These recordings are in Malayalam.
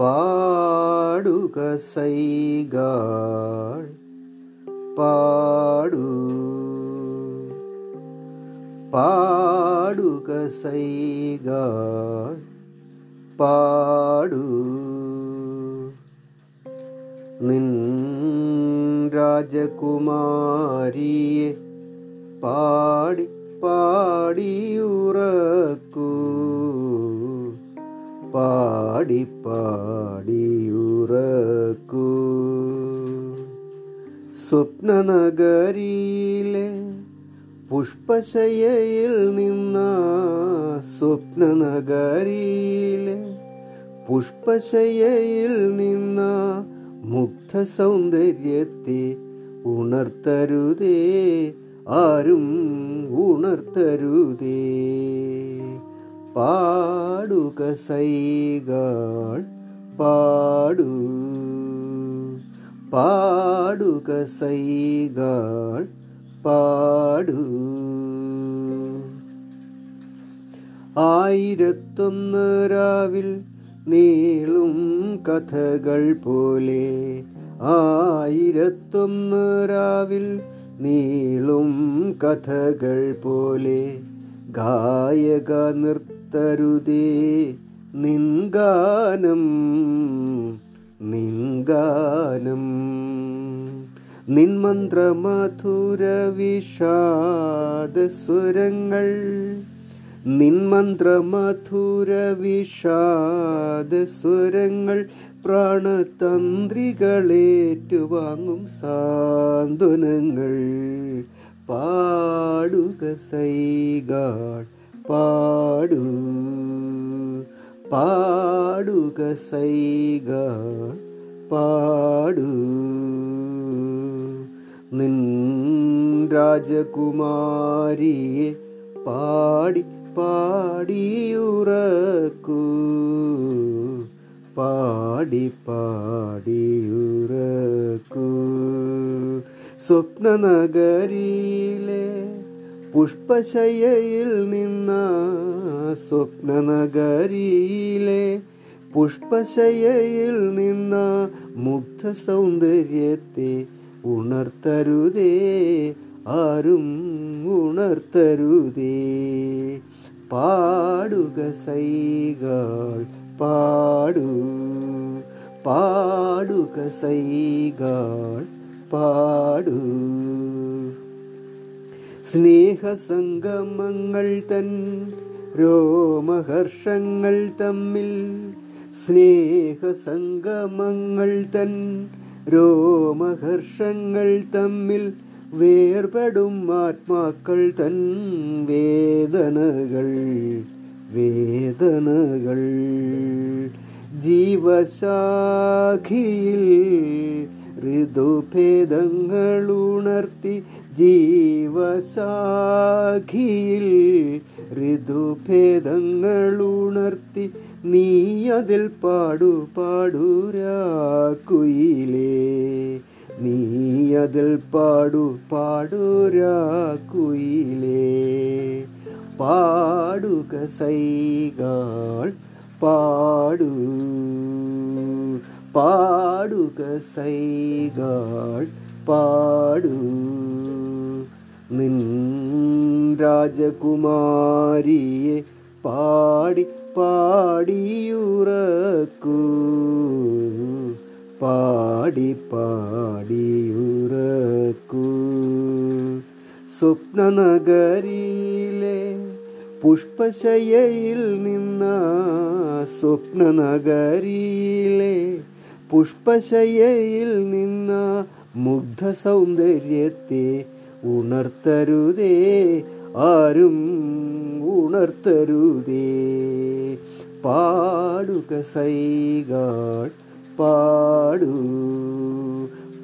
പാടുക സൈഗാൾ പാടു. പാടുക സൈഗാൾ പാടു. നിൻ രാജകുമാരിയെ പാടി പാടിയുറക്കൂ പാടി പാടിയുറക്കൂ സ്വപ്നനഗരിയിലെ പുഷ്പശയയിൽ നിന്ന സ്വപ്നനഗരിയിലെ പുഷ്പശയയിൽ നിന്ന മുഗ്ധ സൗന്ദര്യത്തെ ഉണർത്തരുതേ ആരും ഉണർത്തരുതേ. പാടുക സൈകൾ പാടു. പാടുക സൈകൾ പാടു. ആയിരത്തൊന്ന് രാവിൽ നീളും കഥകൾ പോലെ ആയിരത്തൊന്ന് രാവിൽ നീളും കഥകൾ പോലെ ഗായക നിർത്തരുതേ നിൻഗാനം നിൻഗാനം. നിൻമന്ത്രമധുര വിഷാദ സ്വരങ്ങൾ നിൻമന്ത്രമധുര വിഷാദ സ്വരങ്ങൾ പ്രാണതന്ത്രികളേറ്റുവാങ്ങും സാന്ത്വനങ്ങൾ. പാടുക സൈകൾ പാടൂ പാടുക സൈക പാടു. നിൻ രാജകുമാരിയെ പാടി പാടിയുറക്കൂ. പാടി പാടിയുറക്കൂ. സ്വപ്നനഗരിയിലെ പുഷ്പശയ്യയിൽ നിന്ന സ്വപ്നനഗരിയിലെ പുഷ്പശയ്യയിൽ നിന്ന മുഗ്ധ സൗന്ദര്യത്തെ ഉണർത്തരുതേ ആരും ഉണർത്തരുതേ. പാടുക സൈകൾ പാടൂ. പാടുക സൈകൾ പാടൂ. സ്നേഹസംഗമങ്ങൾ തൻ രോമഹർഷങ്ങൾ തമ്മിൽ സ്നേഹസംഗമങ്ങൾ തൻ രോമഹർഷങ്ങൾ തമ്മിൽ വേർപെടും ആത്മാക്കൾ തൻ വേദനകൾ വേദനകൾ. ജീവശാഖിയിൽ ഋതുഭേദങ്ങൾ ഉണർത്തി ജീവശാഖിയിൽ ഋതുഭേദങ്ങൾ ഉണർത്തി നീ അതിൽ പാടു പാടൂരാക്കുയിലേ നീ അതിൽ പാടു പാടൂരാക്കുയിലേ പാടുക സൈകൾ പാടൂ. പാടുക സൈകൾ പാടു. നിൻ രാജകുമാരിയെ പാടി പാടിയുറക്കൂ. പാടി പാടിയുറക്കൂ. സ്വപ്നനഗരിയിലെ പുഷ്പശയയിൽ നിന്ന സ്വപ്നനഗരിയിലെ പുഷ്പശയ്യയിൽ നിന്ന മുഗ്ധ സൗന്ദര്യത്തെ ഉണർത്തരുതേ ആരും ഉണർത്തരുതേ. പാടുക സൈകൾ പാടു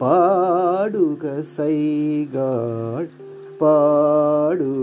പാടുക സൈകൾ പാടൂ.